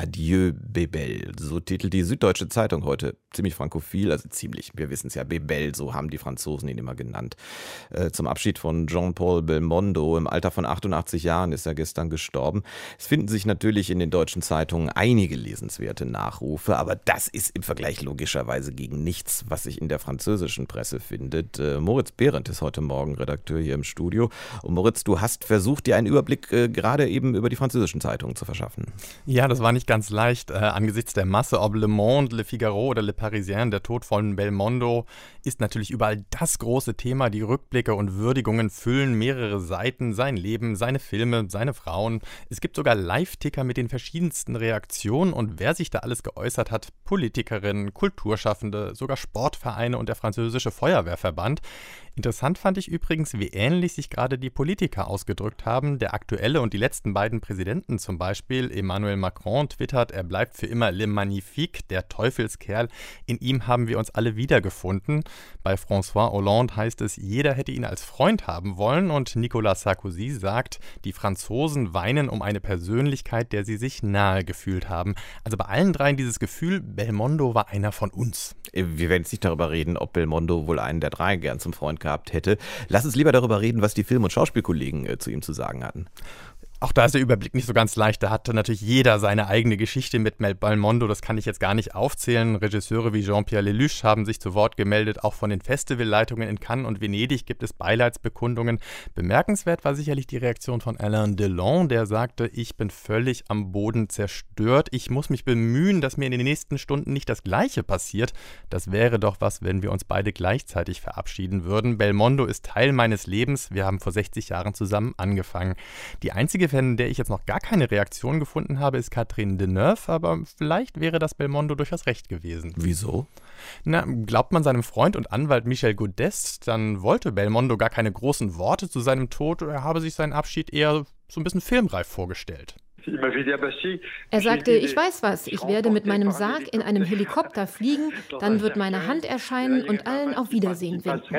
Adieu Bebel, so titelt die Süddeutsche Zeitung heute. Ziemlich frankophil, also ziemlich, wir wissen es ja, Bebel, so haben die Franzosen ihn immer genannt. Äh, zum Abschied von Jean-Paul Belmondo im Alter von 88 Jahren ist er gestern gestorben. Es finden sich natürlich in den deutschen Zeitungen einige lesenswerte Nachrufe, aber das ist im Vergleich logischerweise gegen nichts, was sich in der französischen Presse findet. Äh, Moritz Behrendt ist heute Morgen Redakteur hier im Studio. Und Moritz, du hast versucht, dir einen Überblick äh, gerade eben über die französischen Zeitungen zu verschaffen. Ja, das war nicht ganz leicht äh, angesichts der Masse, ob Le Monde, Le Figaro oder Le Parisien, der Tod von Belmondo ist natürlich überall das große Thema. Die Rückblicke und Würdigungen füllen mehrere Seiten, sein Leben, seine Filme, seine Frauen. Es gibt sogar Live-Ticker mit den verschiedensten Reaktionen und wer sich da alles geäußert hat, Politikerinnen, Kulturschaffende, sogar Sportvereine und der französische Feuerwehrverband. Interessant fand ich übrigens, wie ähnlich sich gerade die Politiker ausgedrückt haben. Der aktuelle und die letzten beiden Präsidenten zum Beispiel, Emmanuel Macron, twittert, er bleibt für immer Le Magnifique, der Teufelskerl. In ihm haben wir uns alle wiedergefunden. Bei François Hollande heißt es, jeder hätte ihn als Freund haben wollen. Und Nicolas Sarkozy sagt, die Franzosen weinen um eine Persönlichkeit, der sie sich nahe gefühlt haben. Also bei allen dreien dieses Gefühl, Belmondo war einer von uns. Wir werden jetzt nicht darüber reden, ob Belmondo wohl einen der drei gern zum Freund gehabt hätte. Lass uns lieber darüber reden, was die Film- und Schauspielkollegen äh, zu ihm zu sagen hatten. Auch da ist der Überblick nicht so ganz leicht. Da hatte natürlich jeder seine eigene Geschichte mit Mel Balmondo. Das kann ich jetzt gar nicht aufzählen. Regisseure wie Jean-Pierre Lelouch haben sich zu Wort gemeldet. Auch von den Festivalleitungen in Cannes und Venedig gibt es Beileidsbekundungen. Bemerkenswert war sicherlich die Reaktion von Alain Delon, der sagte, ich bin völlig am Boden zerstört. Ich muss mich bemühen, dass mir in den nächsten Stunden nicht das Gleiche passiert. Das wäre doch was, wenn wir uns beide gleichzeitig verabschieden würden. Belmondo ist Teil meines Lebens. Wir haben vor 60 Jahren zusammen angefangen. Die einzige von der ich jetzt noch gar keine Reaktion gefunden habe, ist Catherine Deneuve, aber vielleicht wäre das Belmondo durchaus recht gewesen. Wieso? Na, glaubt man seinem Freund und Anwalt Michel Godest, dann wollte Belmondo gar keine großen Worte zu seinem Tod, er habe sich seinen Abschied eher so ein bisschen filmreif vorgestellt. Er sagte, ich weiß was, ich werde mit meinem Sarg in einem Helikopter fliegen, dann wird meine Hand erscheinen und allen auf Wiedersehen winken.